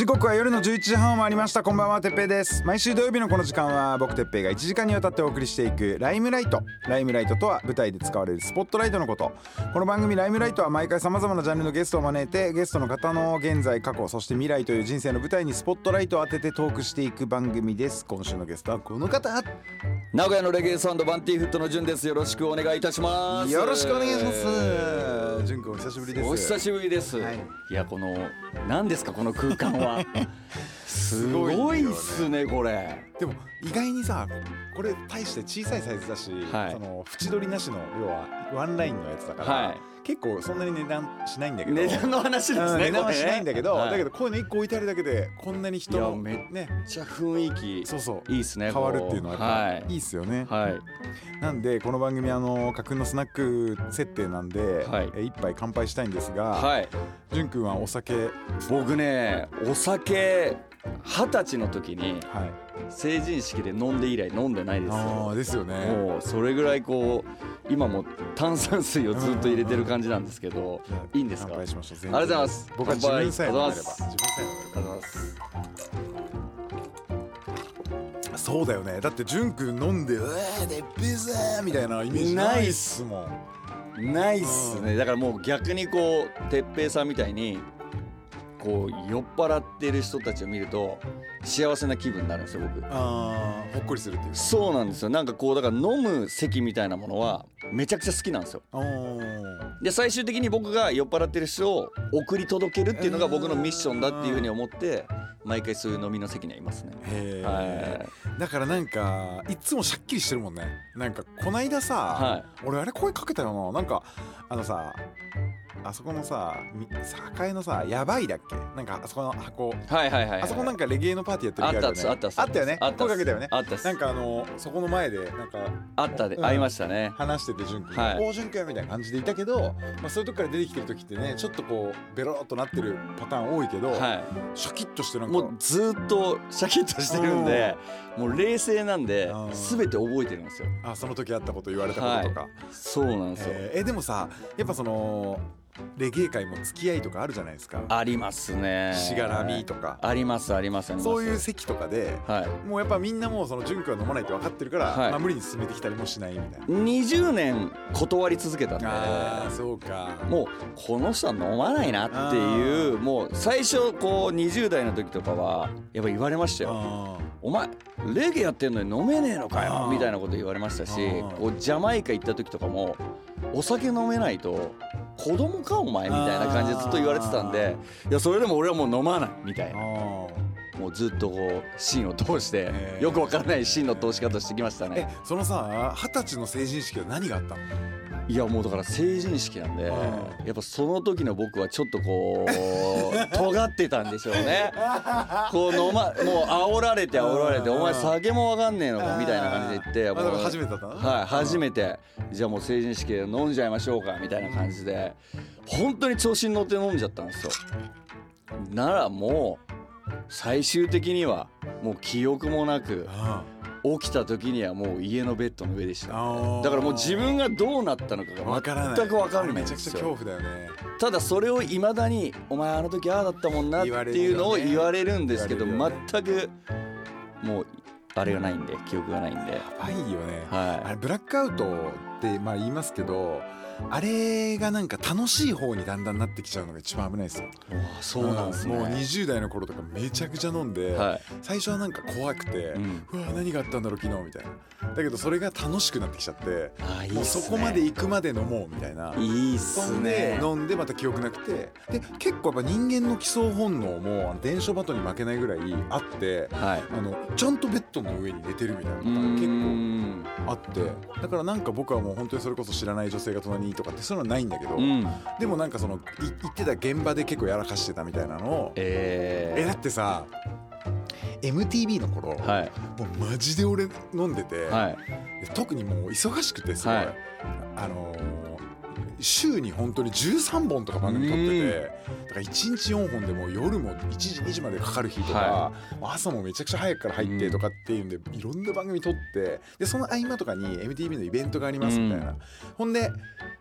時刻は夜の11時半を回りました。こんばんはてっぺいです。毎週土曜日のこの時間は僕てっぺいが1時間にわたってお送りしていくライムライト。ライムライトとは舞台で使われるスポットライトのこと。この番組ライムライトは毎回さまざまなジャンルのゲストを招いてゲストの方の現在過去そして未来という人生の舞台にスポットライトを当ててトークしていく番組です。今週のゲストはこの方。名古屋のレゲエサウンドバンティーフットの順です。よろしくお願いいたします。よろしくお願いします。純くんお久しぶりです。お久しぶりです、はい。い、やこの何ですかこの空間はすごいっすねこれ。でも意外にさこれ大して小さいサイズだし、はい。その縁取りなしの要はワンラインのやつだから、はい結構そんなに値段しないんだけど。値段の話ですねうん値段はしないんだけど、だけどこういうの一個置いてあるだけでこんなに人のめっちゃ雰囲気そうそう。いいっすね変わるっていうのはやっぱ、はい。い、いっすよね、はい。なんでこの番組あの架空のスナック設定なんで、はい。え一杯乾杯したいんですが、はい。じゅんくんはお酒。僕ねお酒二十歳の時にはい成人式で飲んで以来飲んでないです。あよあですよね。もうそれぐらいこう今も炭酸水をずっと入れてる感じなんですけどじゃあいいんですか？乾杯しましょう。全ありがとうございます。僕は自分さえ飲めれば。自分さえ飲めればそうだよね。だってじゅんくん飲んで「うわーでっぺーみたいなイメージないっすもん。ないっす。ね。だからもう逆にこう哲平さんみたいにこう酔っ払ってる人たちを見ると幸せな気分になるんですよ僕。あーほっこりするっていうそうなんですよ。なんかこうだから飲む席みたいなものはめちゃくちゃ好きなんですよ。で最終的に僕が酔っ払ってる人を送り届けるっていうのが僕のミッションだっていうふうに思って毎回そういう飲みの席にはいますね。へはえだからなんかいつもしゃっきりしてるもんね。なんかこないださ、は俺あれ声かけたよな。なんかあのさあそこのさみ栄のさやばいだっけ？なんかあそこの箱。はいはいはいはい。あそこなんかレゲエのパーティーやってるあった日あっすあったあったよね？あった声かけたよね？あったなんかあのそこの前でなんかあったで、うん。会いましたね。話してて潤くんはい。おお潤くんみたいな感じでいたけど、まあ、そういうとこから出てきてる時ってねちょっとこうベローっとなってるパターン多いけど、はシャキッとしてなんいか。もうずっとシャキッとしてるんでもう冷静なんでうん。全て覚えてるんですよ。あその時あったこと言われたこととか、そうなんですよ、えーえでもさやっぱそのレゲエ界も付き合いとかあるじゃないですか。ありますね。しがらみとか。ありますありますそういう席とかではい。もうやっぱみんなもうその純くんは飲まないって分かってるから、はい。まあ、無理に進めてきたりもしないみたいな。20年断り続けたんであーそうか。もうこの人は飲まないなっていうもう最初こう20代の時とかはやっぱ言われましたよ。あお前レゲエやってんのに飲めねえのかあよー。みたいなこと言われましたしこうジャマイカ行った時とかもお酒飲めないと子供かお前みたいな感じでずっと言われてたんでいやそれでも俺はもう飲まないみたいーな。あもうずっとこう芯を通してよくわからない芯の通し方してきましたね。そのさ二十歳の成人式は何があったの？いやもうだから成人式なんでん。やっぱその時の僕はちょっとこう 尖ってたんでしょうね。こう飲まもう煽られて煽られてうん。お前酒もわかんねえのかみたいな感じで言ってもう初めてだった。のはい初めて。じゃあもう成人式で飲んじゃいましょうかみたいな感じで本当に調子に乗って飲んじゃったんですよ。ならもう最終的にはもう記憶もなくあ起きた時にはもう家のベッドの上でした。あだからもう自分がどうなったのかわからない。が全く分かんないんめちゃくちゃ恐怖だよね。ただそれをいまだに「お前あの時ああだったもんな」っていうのを言われるんですけどね。全くもうあれがないんで記憶がないんで。やばいよね。はい。あれブラックアウトってまあ言いますけどあれがなんか楽しい方にだんだんなってきちゃうのが一番危ないですよ。そうなんですね。もう20代の頃とかめちゃくちゃ飲んで、はい。最初はなんか怖くて、ううんわ何があったんだろう昨日みたいなだけどそれが楽しくなってきちゃってあいいもうっすね。そこまで行くまで飲もうみたいな。いいっそすんでね。飲んでまた記憶なくて。で結構やっぱ人間の基礎本能もあの伝書バトに負けないぐらいあってはい。あのちゃんとベッドの上に寝てるみたいなうことが結構んあって。だからなんか僕はもう本当にそれこそ知らない女性が隣にとかってそういうのはないんだけど、うん。でもなんかそのい行ってた現場で結構やらかしてたみたいなのをええだってさ MTV の頃、ー、はい。もうマジで俺飲んでて、はい。特にもう忙しくてすごい、はい。あのー週に本当に13本とか番組撮っててだから1日4本でもう夜も1時2時までかかる日とか、は朝もめちゃくちゃ早くから入ってとかっていうんでいろんな番組撮ってでその合間とかに MTV のイベントがありますみたいな、うん。ほんで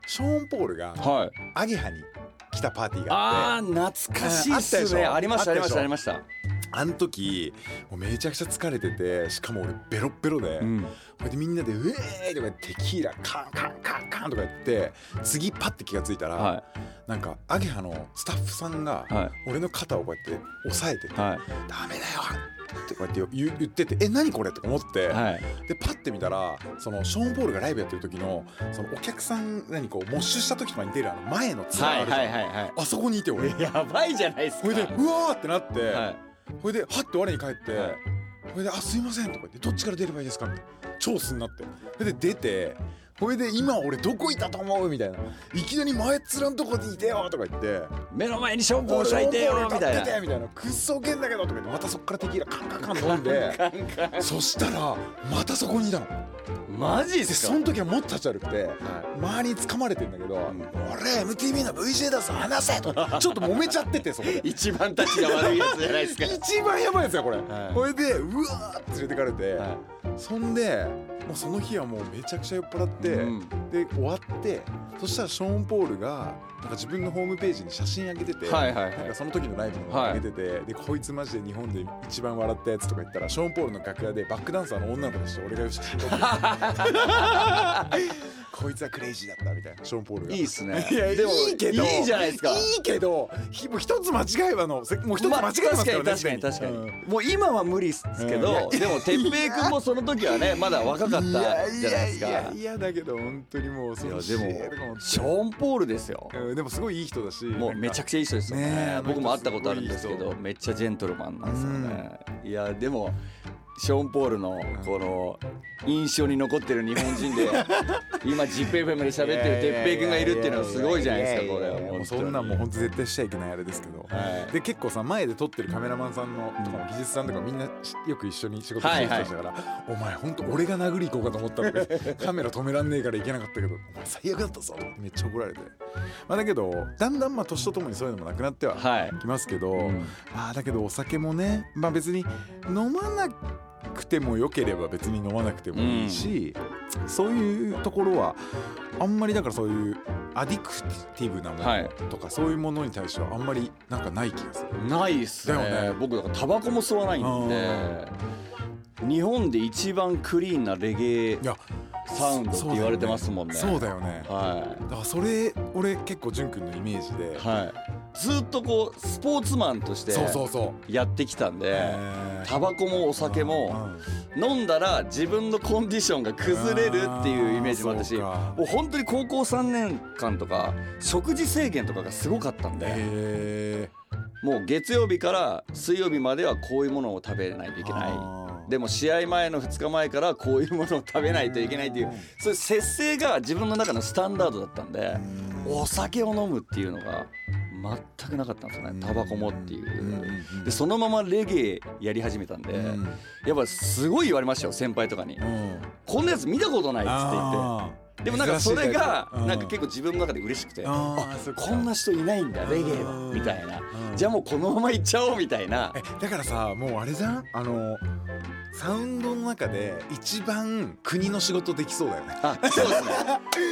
ショーン・ポールがはい。アゲハに来たパーティーがあって。懐かしいっすね。ありましたありましたありました。あの時もうめちゃくちゃ疲れててしかも俺ベロッベロで、うん。これでみんなで「ウェーイ!」とかテキーラカンカンカンカンとか言って次パッて気がついたら、はなんかアゲハのスタッフさんがはい。俺の肩をこうやって押さえてて「はいダメだよ!」ってこうやって言ってて「え何これ?」とか思って、はい。でパッて見たらそのショーン・ポールがライブやってる時のそのお客さん何こうモッシュした時とかに出るあの前のツアーはいあるじゃん、はいはいはあそこにいて俺。い やばいじゃないですか。ほいでうわーってなって、はい。ほいではって我に返って、はい。ほいで「あすいません」とか言って「どっちから出ればいいですか?」みたいな。超すんなって。で出てほいで今俺どこいたと思うみたいな。いきなり前っ面のとこにいてよとか言って。目の前にショーン・ポもうールがいてよみたいなてみたいな。くっそウケんだけどとか言って。またそっからテキーラカンカンカン飲んで。そしたらまたそこにいたの。マジでですそかの時はもっと立ち悪くて周りに掴まれてんだけど「俺 MTV の VJ だぞ話せ!」と。ちょっと揉めちゃっててそこで。一番たちが悪いやつじゃないですか。一番やばいやつやこれ、い。これでうわーって連れてかれて、はそんでもうその日はもうめちゃくちゃ酔っ払って、うん。で終わってそしたらショーン・ポールがなんか自分のホームページに写真上げてて、はいはいはい。なんかその時のライブの上げてて、でこいつマジで日本で一番笑ったやつとか言ったらショーン・ポールの楽屋でバックダンサーの女の子として俺が写真撮って こいつはクレイジーだったみたいな。ショーン・ポールが。いいっすね。いやでもいいけど。いいじゃないですか。いいけどひもう一つ間違えばのせもう一つ間違えますからね、まあ確かに確かに確かに、うん。もう今は無理っすけど、うん。でも哲平君もその時はねまだ若かったじゃないですか。いやいやいやだけど本当にもうそのいやでもショーン・ポールですよ。うんでもすごいいい人だしもうめちゃくちちゃいい人ですよ。ねね僕も会ったことあるんですけどめっちゃジェントルマンなんですよね、いやでもショーン・ポールのこの印象に残ってる日本人で 今 ZIPFM で喋ってる哲平君がいるっていうのはすごいじゃないですかこれ。はもうそんなんもう本当絶対しちゃいけないあれですけど、はい。で結構さ前で撮ってるカメラマンさんのとかも技術さんとかみんなよく一緒に仕事してる人たちだから、お前本当俺が殴り行こうかと思ったのにカメラ止めらんねえから行けなかったけどお前最悪だったぞめっちゃ怒られて。まあだけどだんだんまあ年とともにそういうのもなくなってははい。きますけど、ん。まあだけどお酒もねまあ別に飲まなくてもよければ別に飲まなくてもいいし、そういうところはあんまりだからそういうアディクティブなもはい。のとか、そういうものに対してはあんまりなんかない気がする。ないっすね。だよね。僕だからタバコも吸わないんで日本で一番クリーンなレゲエサウンドって言われてますもんね。そうだよね。はだからそれ俺結構潤くんのイメージで、いはいずっとこうスポーツマンとしてやってきたんでタバコもお酒も飲んだら自分のコンディションが崩れるっていうイメージもあったしもう本当に高校3年間とか食事制限とかがすごかったんでへもう月曜日から水曜日まではこういうものを食べないといけない。でも試合前の2日前からこういうものを食べないといけないっていうそういう節制が自分の中のスタンダードだったんでお酒を飲むっていうのが全くなかったんですよね。タバコもっていう。でそのままレゲエやり始めたんでうん。やっぱすごい言われましたよ先輩とかに。うん。こんなやつ見たことないっつって言って。でもなんかそれがなんか結構自分の中で嬉しくてあこんな人いないんだレゲエは。うんみたいな。うん。じゃあもうこのまま行っちゃおうみたいな。えだからさもうあれじゃん？あのサウンドの中で一番国の仕事できそうだよね。あそうですね。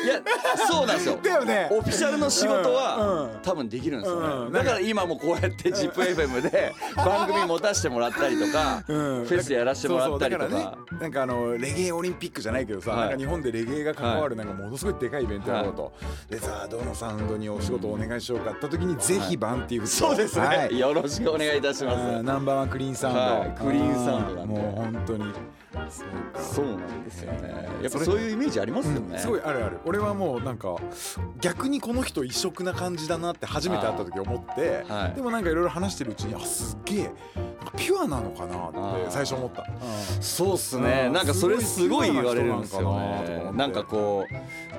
いやそうなんですよ。だよね。オフィシャルの仕事うんはうん。多分できるんですようんねだから今もこうやって ZIPFM で番組持たせてもらったりとかフうん。ェスやらせてもらったりとそうそう。だからねなんかあのレゲエオリンピックじゃないけどさ、はい。なんか日本でレゲエが関わるなんかものすごいでかいイベントやろうと、でさあどのサウンドにお仕事をお願いしようかって時にぜひバンっていうことそうですはい。ねよろしくお願いいたしまナンバーワンクリーンサウンド、はい。クリーンサウンドなんで。もう本当に。そうなんですよね。やっぱそういうイメージありますよね。すごいあるある。俺はもうなんか逆にこの人異色な感じだなって初めて会った時思って、はい。でもなんかいろいろ話してるうちにあすっげえピュアなのかなあってー。最初思った、そうっすね。うん。なんかそれすごい言われるんですよね。なんかこ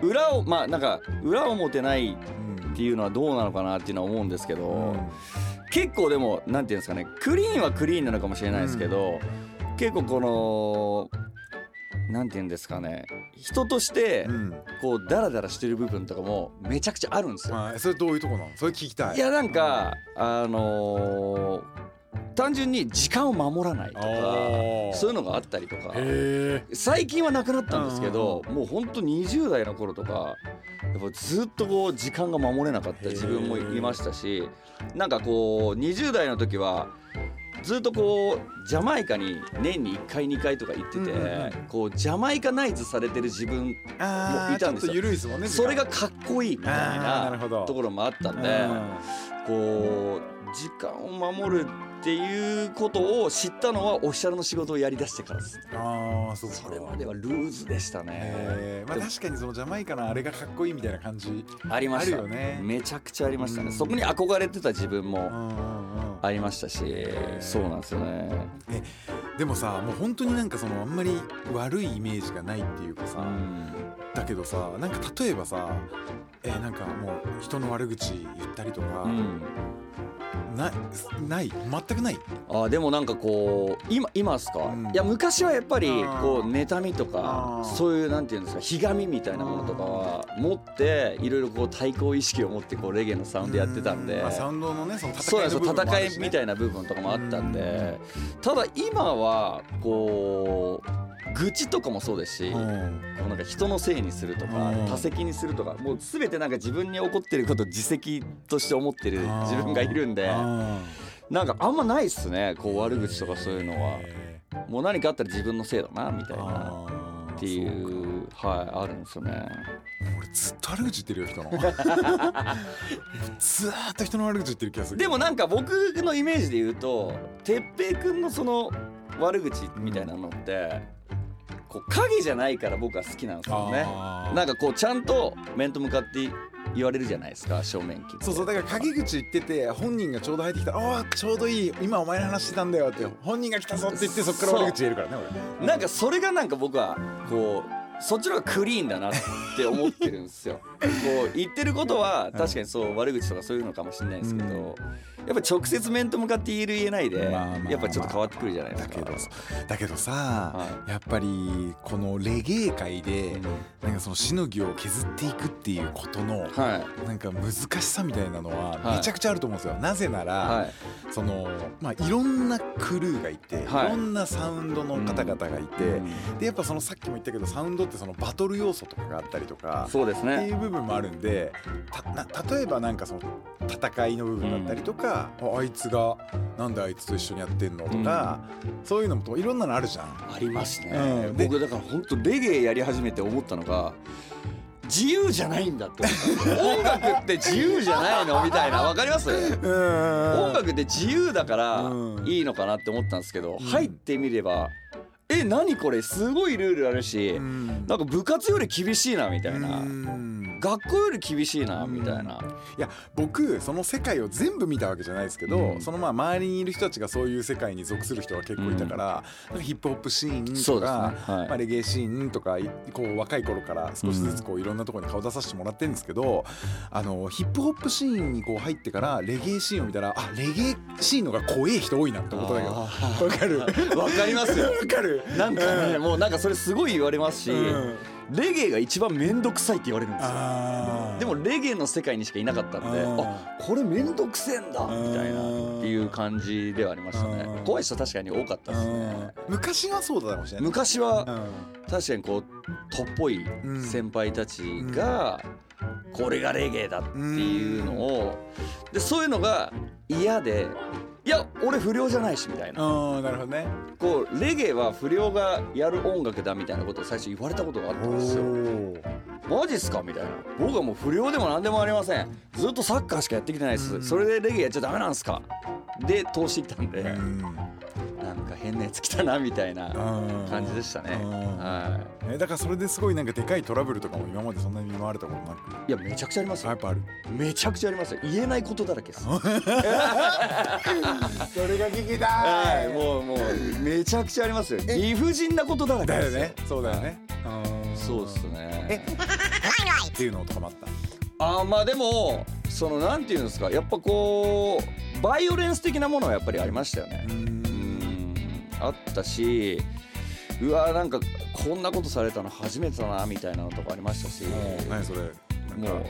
う裏をまあなんか裏表ないうんっていうのはどうなのかなっていうのは思うんですけど、うん。結構でもなんていうんですかね。クリーンはクリーンなのかもしれないですけど、結構このなんて言うんですかね。人としてうん。こうダラダラしてる部分とかもめちゃくちゃあるんですよ。あそれどういうとこなの？それ聞きたい。いやなんかあのー単純に時間を守らないとかー。そういうのがあったりとか。へ最近はなくなったんですけどもうほんと20代の頃とかやっぱずっとこう時間が守れなかった自分もいましたしなんかこう20代の時はずっとこうジャマイカに年に1回2回とか行ってて、うんうんうん。こうジャマイカナイズされてる自分もういたんですよ。すもんねそれがかっこいいみたいなところもあったんでこう時間を守るっていうことを知ったのはオフィシャルの仕事をやりだしてからです。ああそうそれまではルーズでしたね。えー。まあ確かにそのジャマイカのあれがかっこいいみたいな感じ。ありました。よね。めちゃくちゃありましたうん。ねそこに憧れてた自分もありましたしそうなんですよね。でもさもう本当になんかそのあんまり悪いイメージがないっていうかさ、うん。だけどさなんか例えばさえーなんかもう人の悪口言ったりとか、うん。なない全くない。あーでもなんかこう今今っすか、うん。いや昔はやっぱりこう妬みとあかー。そういうなんていうんですかひがみみたいなものとかは持っていろいろこう対抗意識を持ってこうレゲエのサウンドやってたんで。うまあ、サウンドのねその戦い戦いみたいな部分とかもあったんで。ただ今はこう愚痴とかもそうですし、こうなんか人のせいにするとかうん。他責にするとかもう全てなんか自分に起こってることを自責として思ってる自分がいるんであなんかあんまないっすねこう悪口とかそういうのは。へもう何かあったら自分のせいだなみたいーなっていそううはいあるんですよね。俺ずっと悪口言ってるよ人のずーっと人の悪口言ってる気がするでもなんか僕のイメージで言うと哲平君のその悪口みたいなのってこう影じゃないから僕は好きなんですよね。なんかこうちゃんと面と向かって言われるじゃないですか正面切そうそうだから陰口言ってて本人がちょうど入ってきたら「おーちょうどいい今お前の話してたんだよ」って本人が来たぞって言ってそっから悪口言えるからね俺。なんかそれがなんか僕はこうそっちの方がクリーンだなって思ってるんですよ。こう言ってることは確かにそう悪口とかそういうのかもしれないですけど、やっぱ直接面と向かって言える言えないで、まあまあまあ。やっぱちょっと変わってくるじゃないですか。だけどだけどさ、はやっぱりこのレゲエ界でうん。なんかそのしのぎを削っていくっていうことのはい。なんか難しさみたいなのははい。めちゃくちゃあると思うんですよ。なぜなら、はい。そのまあいろんなクルーがいて、はい。い、ろんなサウンドの方々がいて、でやっぱそのさっきも言ったけどサウンドってそのバトル要素とかがあったりとか。そうですっていね。う部分もあるんでたな例えばなんかその戦いの部分だったりとか、ああいつがなんであいつと一緒にやってんのとか、そういうのもといろんなのあるじゃん。ありますね。うんで僕だから本当レゲエやり始めて思ったのが。自由じゃないんだって音楽って自由じゃないのみたいなわかります？音音楽って自由だからうんいいのかなって思ったんですけど、入ってみればえ何これ？すごいルールあるし、うん。なんか部活より厳しいなみたいな、うん学校より厳しいなみたいな、いや僕その世界を全部見たわけじゃないですけど、うん。そのまあ周りにいる人たちがそういう世界に属する人が結構いたから、なんかヒップホップシーンとか、はい。まあ、レゲエシーンとかいこう若い頃から少しずつこういろんなところに顔出させてもらってるんですけど、あのヒップホップシーンにこう入ってからレゲエシーンを見たらあレゲエシーンのが怖い人多いなってことだけどあわかる。わかりますよ。わかる。なんかね、もうなんかそれすごい言われますし、うんレゲエが一番面倒くさいって言われるんですよ。でもレゲエの世界にしかいなかったんでうん。あこれ面倒くせえんだみたいなっていう感じではありましたね。うん。怖い人確かに多かったですね。うん。昔はそうだかもしれない。昔はうん。確かにこうトっぽい先輩たちがこれがレゲエだっていうのをでそういうのが嫌でいや俺不良じゃないしみたいな。うんなるほどね。こうレゲエは不良がやる音楽だみたいなことを最初言われたことがあったんですよ。マジっすか？みたいな。僕はもう不良でも何でもありません。ずっとサッカーしかやってきてないです、それでレゲエやっちゃダメなんすか？で通していったんで、うん。なんか変なやつ来たなみたいな感じでしたね、うん。はえだからそれですごいなんかでかいトラブルとかも今までそんなに見舞われたことなく。いいやめちゃくちゃありますよ。あやっぱある。めちゃくちゃありますよ。言えないことだらけです それが聞きたはいもうもうめちゃくちゃありますよ。理不尽なことだらけですよ。だよね。そうだよね。そうですね。っていうのとかもあったあーまあでもそのなんていうんですか。やっぱこうバイオレンス的なものはやっぱりありましたよね。うん。あったしうわなんかこんなことされたの初めてだなみたいなのとかありましたし。何それ。もか。う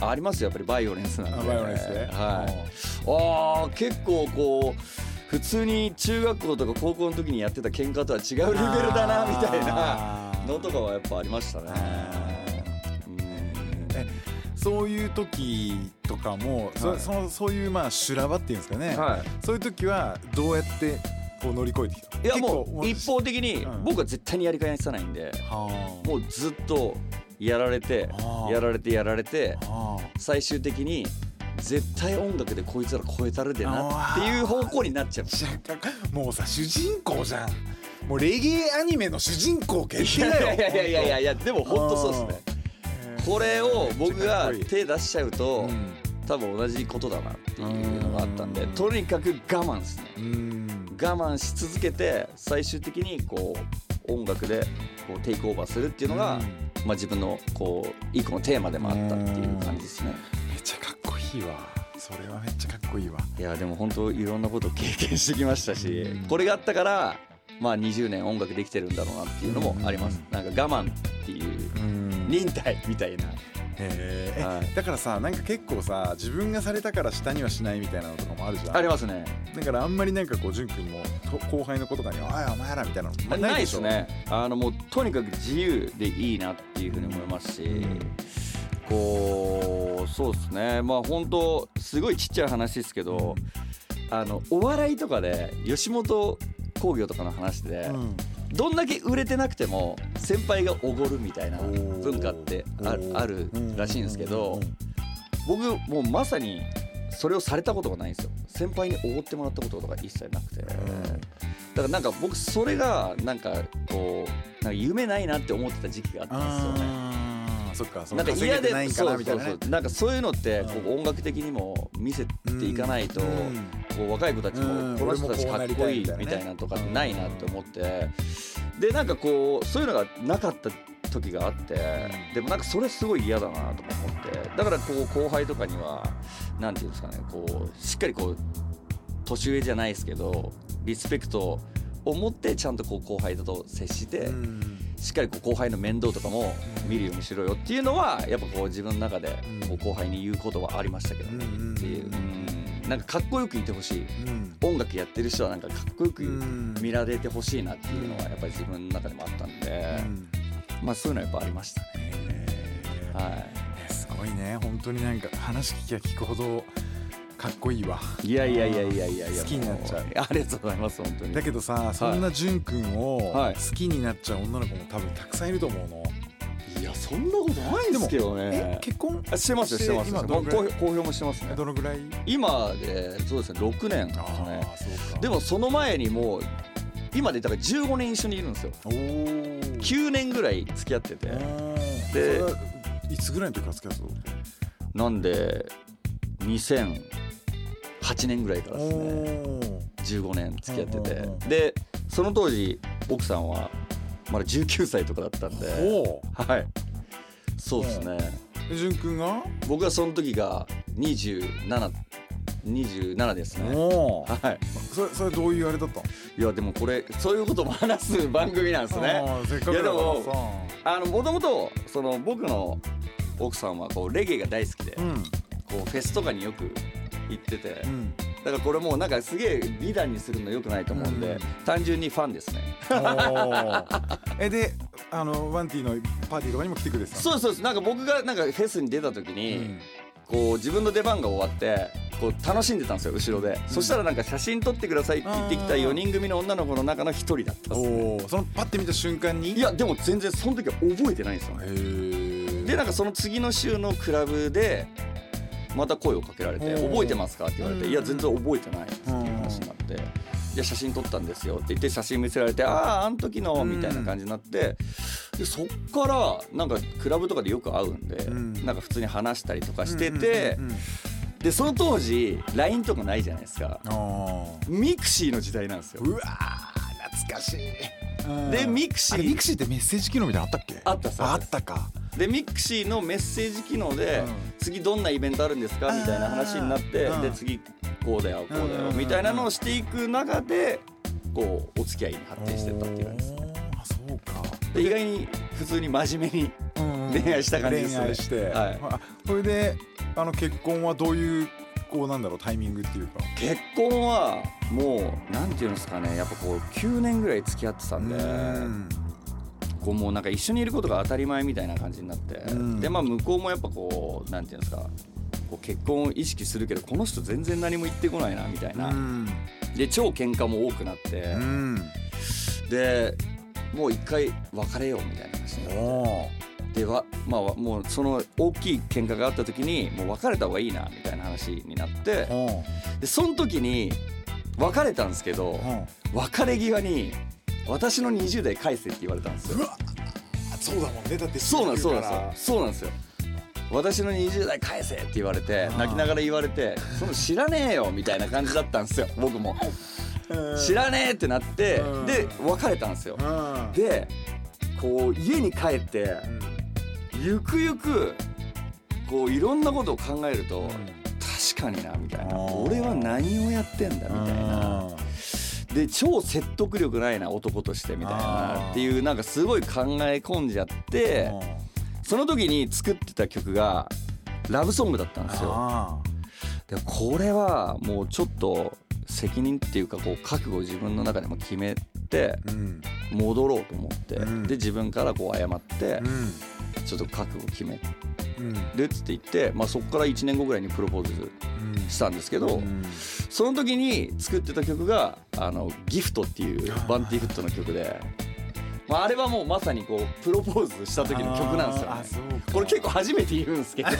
ありますよやっぱりバイオレンスなんで。あバイオレンスではい。あー結構こう普通に中学校とか高校の時にやってた喧嘩とは違うレベルだなみたいなのとかはやっぱありましたね。そういう時とかも、そはい。そのそういうまあ修羅場っていうんですかね、はい。そういう時はどうやってこう乗り越えてきたいやもう一方的にうん。僕は絶対にやり返さないんで。はあ。もうずっとやられてやられてやられては最終的に絶対音楽でこいつら超えたるでなっていう方向になっちゃう。あもうさ主人公じゃん。もうレゲエアニメの主人公決い定だよ。やいやいやいやいやいやでも本当そうですね。これを僕が手出しちゃうとうん。多分同じことだなっていうのがあったんでうん。とにかく我慢ですね。うん。我慢し続けて最終的にこう音楽でこうテイクオーバーするっていうのが、うんまあ、自分のこう一個のテーマでもあったっていう感じですね。めっちゃかっこいいわ。それはめっちゃかっこいいわ。いやでも本当いろんなことを経験してきましたしうん。これがあったからまあ20年音楽できてるんだろうなっていうのもあります。うなんか我慢っていううん。忍耐みたいなへーえはい。だからさなんか結構さ自分がされたから下にはしないみたいなのとかもあるじゃん。ありますね。だからあんまりなんかこう潤くんもと後輩の子とかに「おいお前ら」みたいなのまあないですね。あのもうとにかく自由でいいなっていうふうに思いますし、うん。こうそうですね。まあ本当すごいちっちゃい話ですけど、あのお笑いとかで吉本興業とかの話で、うんどんだけ売れてなくても先輩がおごるみたいな文化ってあるらしいんですけどうん僕もうまさにそれをされたことがないんですよ。先輩におごってもらったこととか一切なくて。だからなんか僕それがなんかこうなんか夢ないなって思ってた時期があったんですよね。そっか。そなんか嫌でてないんかそうなね。うそそう。なんかそういうのってこうう音楽的にも見せていかないとうんこう若い子たちうん。もこの人たちかっこいいみたいなとかないなって思って。でなんかこうそういうのがなかった時があってでもなんかそれすごい嫌だなとか思って。だからこう後輩とかにはなんていうんですかねこうしっかりこう年上じゃないですけどリスペクトを持ってちゃんとこう後輩だと接して。うん。しっかりこう後輩の面倒とかも見るようにしろよっていうのはやっぱこう自分の中でこう後輩に言うことはありましたけどね。うん。っていう。うんなんかかっこよくいてほしい。うん。音楽やってる人はなんかかっこよくうん。見られてほしいなっていうのはやっぱり自分の中でもあったんで。うん。まあそういうのはやっぱありましたね。はねすごいね。本当になんか話聞きゃ聞くほどかっこいいわ。いいやいやいやいやいやいや好きになっちゃう。もありがとうございます本当に。だけどさそんな潤くんをはい。好きになっちゃう女の子も多分たくさんいると思うのいやそんなことないんですけどえね結婚あしてますよしてます今どのぐらい？公表もしてますね。どのぐらい？今でそうですね6年ですね。でもその前にもう今でだから15年一緒にいるんですよ。おおー。9年ぐらい付き合ってて。うんでいつぐらいの時から付き合ってたの？なんで2008年ぐらいからですね。お15年付き合ってて。でその当時奥さんはまだ19歳とかだったんで。おはい。そうですね。で潤くんが？僕はその時が27 27ですね。おおはい。それそれどういうあれだったの？いやでもこれそういうことも話す番組なんですね。あーせっかくだからいやでさあのもともとその僕の奥さんはこうレゲエが大好きで、うん。こうフェスとかによく行ってて、うんだからこれもうなんかすげえ美談にするのよくないと思うんで、うん。単純にファンですね。えであのワンティのパーティーとかにも来てくれてたの？そうそうなんか僕がなんかフェスに出た時に、うん。こう自分の出番が終わってこう楽しんでたんですよ後ろで、そしたらなんか写真撮ってくださいって言ってきたあー。4人組の女の子の中の1人だったんですね。そのパッて見た瞬間に？いやでも全然その時は覚えてないんですよね。へえでなんかその次の週のクラブでまた声をかけられて「おー。覚えてますか?」って言われて「うん。いや全然覚えてない」っていう話になって「いや写真撮ったんですよ」って言って写真見せられて「あああの時の」みたいな感じになってでそっからなんかクラブとかでよく会うんでうん。なんか普通に話したりとかしててでその当時 LINE とかないじゃないですか。あ mixiの時代なんですよ。ーうわー懐かしい。うん。で mixi。mixiってメッセージ機能みたいなのあったっけ？あったっすああったか。で mixiのメッセージ機能で、うん。次どんなイベントあるんですか？みたいな話になって、うん。で次こうだよこうだよ、うん。みたいなのをしていく中でこうお付き合いに発展してったっていう感じです。あそそうか。で意外に普通に真面目に恋愛した感じですね恋愛して、はい。あそれであの結婚はどういうこうなんだろうタイミングっていうか。結婚はもうなんていうんですかね。やっぱこう9年ぐらい付き合ってたんで。うん。こうもうなんか一緒にいることが当たり前みたいな感じになって。うん。でまあ向こうもやっぱこうなんていうんですか。こう結婚を意識するけどこの人全然何も言ってこないなみたいな。うん。で超喧嘩も多くなって。うん。でもう一回別れようみたいな話になって。おでわまあもうその大きい喧嘩があった時にもう別れた方がいいなみたいな話になってでその時に別れたんですけどー別れ際に「私の20代返せ」って言われたんですよ。そうだもんね。だってそうなんですそうなんそうなんですよ。私の20代返せって言われて泣きながら言われてその知らねえよみたいな感じだったんですよ僕も。知らねえってなってうん。で別れたんですよ。うん。でこう家に帰ってうん。ゆくゆくこういろんなことを考えるとうん。確かになみたいな。俺は何をやってんだみたいな。で超説得力ないな男としてみたいなっていうなんかすごい考え込んじゃってその時に作ってた曲がラブソングだったんですよ。あでこれはもうちょっと責任っていうかこう覚悟を自分の中でも決めてーうん。戻ろうと思ってうん。で自分からこう謝ってうん。ちょっと覚悟を決めうん。るっつって言ってまあそこから1年後ぐらいにプロポーズしたんですけどうん。その時に作ってた曲が「あのギフトっていうバンティーフットの曲で、まあ、あれはもうまさにこうプロポーズした時の曲なんですよ、ね。これ結構初めて言うんですけど。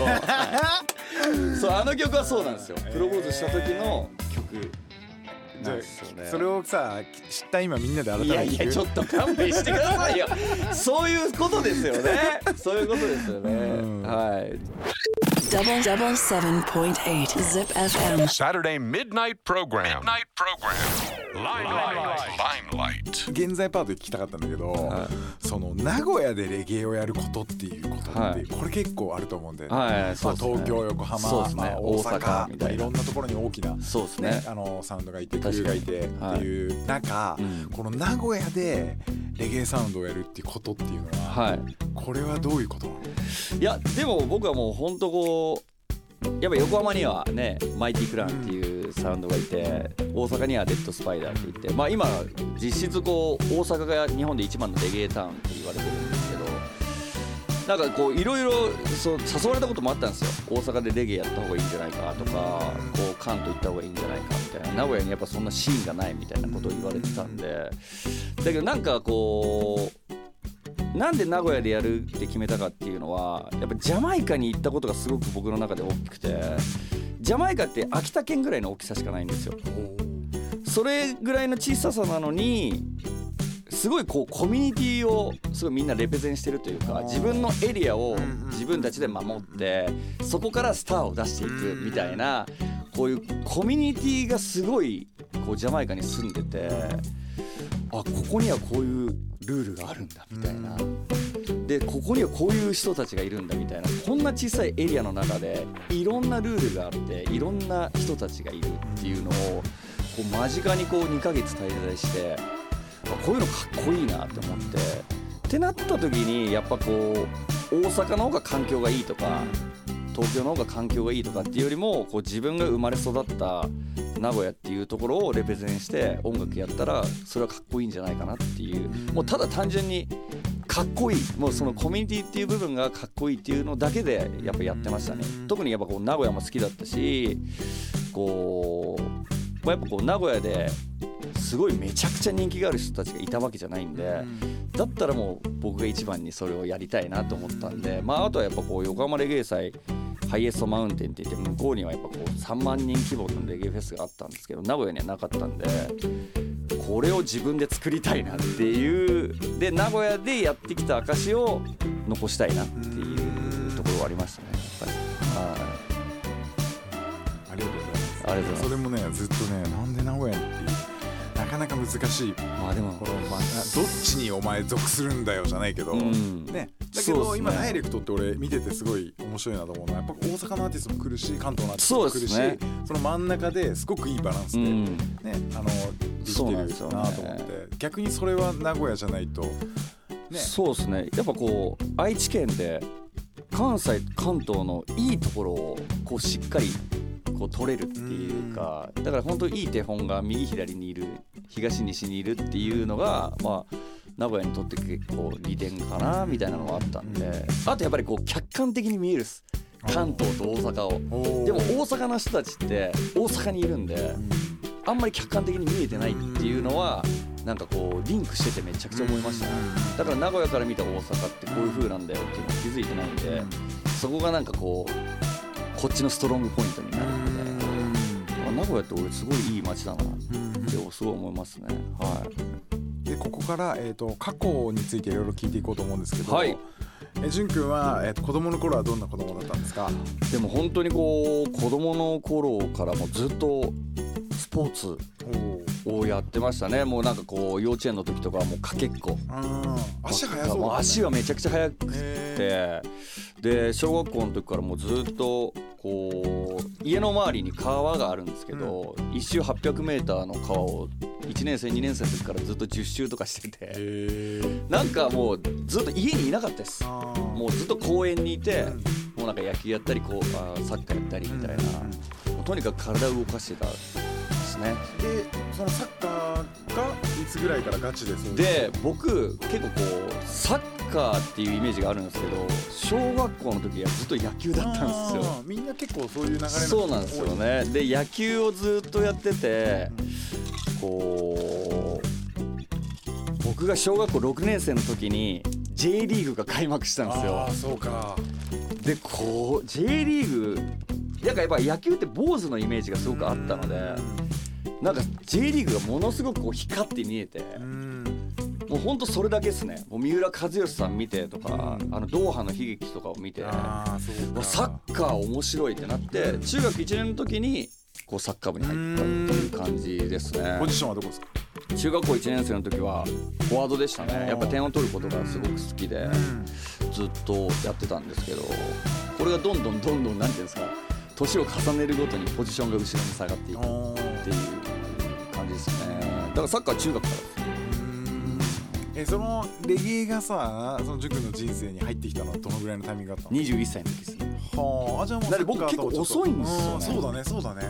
そうあの曲はそうなんですよ。プロポーズした時の曲じゃあなんですよね。それをさ知った今みんなで改めいてやいやちょっと勘弁してくださいよ。そういうことですよね。そういうことですよね。うん。はい Double double seven point eight. Zip FM. Saturday midnight program. Midnight program. Limelight. Limelight. 現在パートで聞きたかったんだけど、はその名古屋でレゲエをやることっていうことって、はい。これ結構あると思うんで、はいそうまあ、ですね。東京横浜、そうですね。まあ、大阪大阪みたいな。いろんなところに大きな、そうですね。ね、あのサウンドがいてクルーがいてっていう中、うん。この名古屋でレゲエサウンドをやるっていうことっていうのは、はい。これはどういうことなの？いやでも僕はもう本当こうやっぱ横浜にはねマイティクランっていうサウンドがいて大阪にはデッドスパイダーって言ってまあ今実質こう大阪が日本で一番のレゲエタウンって言われてるんですけどなんかこういろいろそう誘われたこともあったんですよ。大阪でレゲエやった方がいいんじゃないかとかこう関東行った方がいいんじゃないかみたいな。名古屋にやっぱそんなシーンがないみたいなことを言われてたんで。だけどなんかこうなんで名古屋でやるって決めたかっていうのはやっぱジャマイカに行ったことがすごく僕の中で大きくてジャマイカって秋田県ぐらいの大きさしかないんですよ。それぐらいの小ささなのにすごいこうコミュニティをすごいみんなレペゼンしてるというか自分のエリアを自分たちで守ってそこからスターを出していくみたいなこういうコミュニティがすごいこうジャマイカに住んでてあここにはこういうルールがあるんだみたいな。でここにはこういう人たちがいるんだみたいな。こんな小さいエリアの中でいろんなルールがあっていろんな人たちがいるっていうのをこう間近にこう2ヶ月滞在してあこういうのかっこいいなって思って。ってなった時にやっぱこう大阪の方が環境がいいとか東京の方が環境がいいとかっていうよりもこう自分が生まれ育った名古屋っていうところをレペゼンして音楽やったらそれはかっこいいんじゃないかなっていう。もうただ単純にかっこいい。もうそのコミュニティっていう部分がかっこいいっていうのだけでやっぱやってましたね。特にやっぱこう名古屋も好きだったしこう、まあ、やっぱこう名古屋ですごいめちゃくちゃ人気がある人たちがいたわけじゃないんでだったらもう僕が一番にそれをやりたいなと思ったんでまああとはやっぱこう横浜レゲエ祭ハイエストマウンテンって言って向こうにはやっぱこう3万人規模のレゲエフェスがあったんですけど名古屋にはなかったんでこれを自分で作りたいなっていうで名古屋でやってきた証を残したいなっていうところはありましたねやっぱり。はありがとうございます。ありがとうございます。それもねずっとねなんで名古屋にっていうなかなか難しいい。まあでもこの、まあ、どっちにお前属するんだよじゃないけど、うん。ねだけそうっすね。ど今ダイレクトって俺見ててすごい面白いなと思うのはやっぱ大阪のアーティストも来るし関東のアーティストも来るしそ,、その真ん中ですごくいいバランスで、うん。ねあのできてるなと思って、逆にそれは名古屋じゃないとね。そうですね。やっぱこう愛知県で関西関東のいいところをこうしっかりこう取れるっていうかだから本当いい手本が右左にいる東西にいるっていうのがまあ名古屋にとって結構利点かなみたいなのがあったんで。あとやっぱりこう客観的に見えるっす。関東と大阪を。でも大阪の人たちって大阪にいるんであんまり客観的に見えてないっていうのはなんかこうリンクしててめちゃくちゃ思いましたね。だから名古屋から見た大阪ってこういう風なんだよっていうのを気づいてないんでそこがなんかこうこっちのストロングポイントになるんで。あ名古屋って俺すごいいい街だなってすごい思いますね。はいでここから、えー、と過去についていろいろ聞いていこうと思うんですけど、はい。え淳君は、えー、と子供の頃はどんな子供だったんですか？でも本当にこう子供の頃からもずっとスポーツをやってましたね。もうなんかこう幼稚園の時とかはもうかけっこ。足速そうだ、ね、もう足はめちゃくちゃ速くへてで小学校の時からもうずっとこう家の周りに川があるんですけど、一周 800m の川を1年生2年生の時からずっと10周とかしてて。えなんかもうずっと家にいなかったです。ももうずっと公園にいてもうなんか野球やったりこうあーサッカーやったりみたいな。とにかく体を動かしてたね。でそのサッカーがいつぐらいからガチでそうで僕結構こうサッカーっていうイメージがあるんですけど小学校の時はずっと野球だったんですよ。みんな結構そういう流れそうなんですよね。で野球をずっとやっててこう僕が小学校6年生の時に J リーグが開幕したんですよ。あーそうか。でこう J リーグなんかやっぱ野球って坊主のイメージがすごくあったのでなんか J リーグがものすごくこう光って見えてうん。もうほんとそれだけですね。もう三浦知良さん見てとかあのドーハの悲劇とかを見てサッカー面白いってなって中学1年の時にこうサッカー部に入ったっていう感じですね。ポジションはどこですか？中学校1年生の時はフォワードでしたね。やっぱ点を取ることがすごく好きでずっとやってたんですけどこれがどんどんどんどんなんていうんですか年を重ねるごとにポジションが後ろに下がっていくっていうですね。だからサッカー中学からえそのレゲエがさその塾の人生に入ってきたのはどのぐらいのタイミングだったの21歳の時ですね。はあじゃあもうだって僕結構遅いんですよね。うんそうだねそうだね。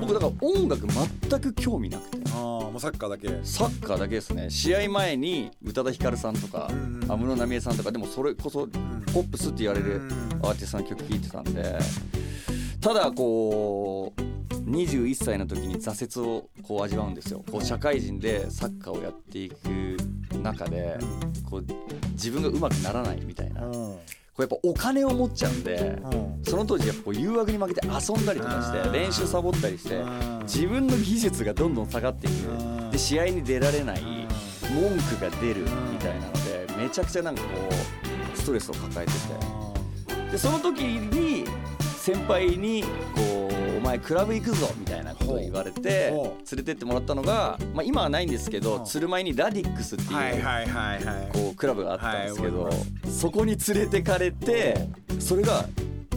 僕だから音楽全く興味なくて。ああもうサッカーだけ。サッカーだけですね。試合前に宇多田ヒカルさんとか安室奈美恵さんとかでもそれこそポップスって言われるアーティストの曲聴いてたんで。ただこう21歳の時に挫折をこう味わうんですよ。こう社会人でサッカーをやっていく中でこう自分が上手くならないみたいな。こうん。うやっぱお金を持っちゃうんでうん。その当時やっぱ誘惑に負けて遊んだりとかして練習サボったりしてうん。自分の技術がどんどん下がっていく。うん。で試合に出られない文句が出るみたいなのでめちゃくちゃなんかこうストレスを抱えてて。でその時に先輩にこう「お前クラブ行くぞ」みたいなことを言われて連れてってもらったのが、まあ、今はないんですけどうん。鶴舞にラディックスっていう、こうクラブがあったんですけど、はいそこに連れてかれてそれが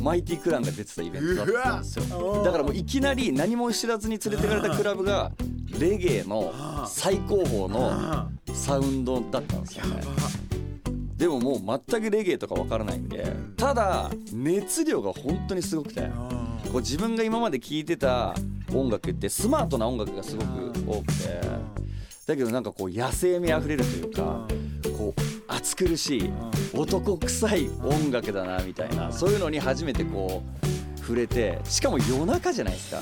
マイティクランが出てたイベントだったんですよ。だからもういきなり何も知らずに連れてかれたクラブがレゲエの最高峰のあサウンドだったんですよねでももう全くレゲエとかわからないんでただ熱量が本当にすごくてあこう自分が今まで聴いてた音楽ってスマートな音楽がすごく多くてだけどなんかこう野生味あふれるというかこう暑苦しい男臭い音楽だなみたいなそういうのに初めてこう触れてしかも夜中じゃないですか。